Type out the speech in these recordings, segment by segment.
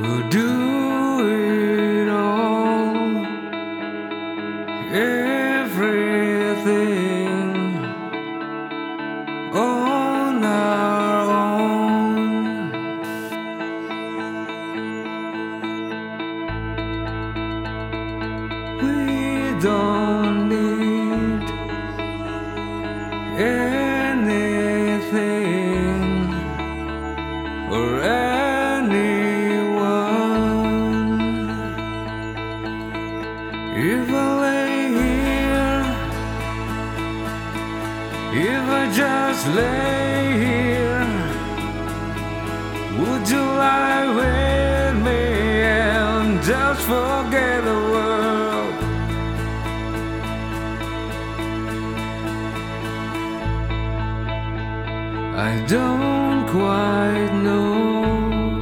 We'll do it all, everything on our own. We don't need If I lay here, if I just lay here, would you lie with me and just forget the world? I don't quite know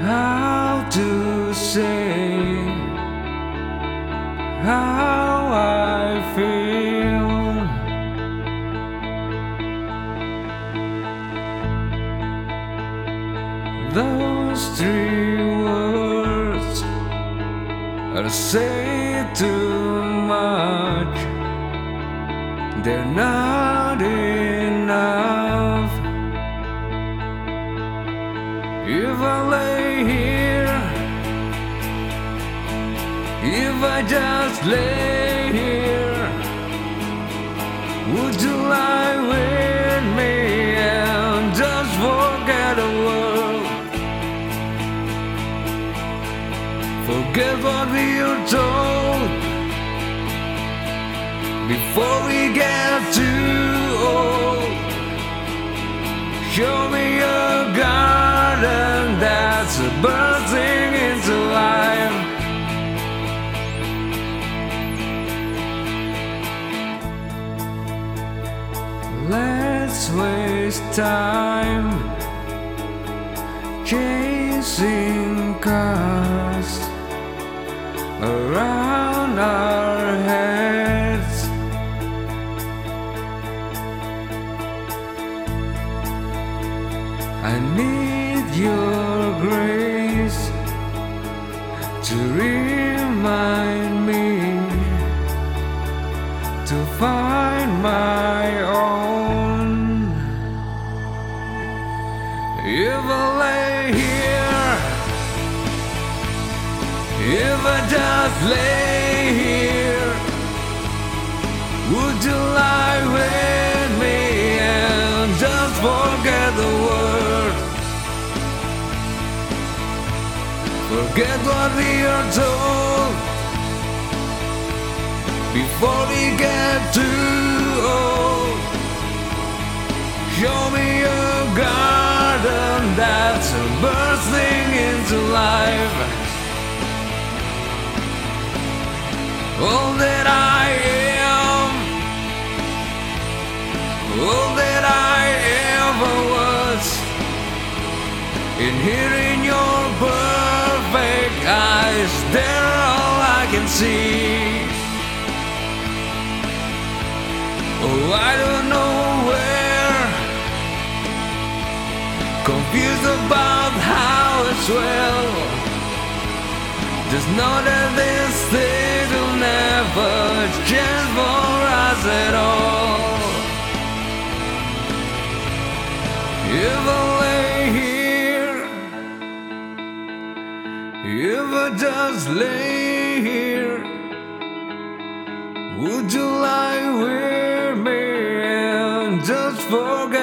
how to say how I feel. Those three words are say too much. They're not if I just lay here, would you lie with me and just forget the world? Forget what we are told before we get too old. Show me a Let's waste time chasing cars around our heads. I need your grace to remind me to find my If I lay here, if I just lay here, would you lie with me and just forget the world? Forget what we are told before we get too life. All that I am, all that I ever was, in hearing your perfect eyes, they're all I can see. Oh, I don't know where. Confused about how it's well. Just know that this thing will never change for us at all. If lay here, if I just lay here. Would you lie with me and just forget?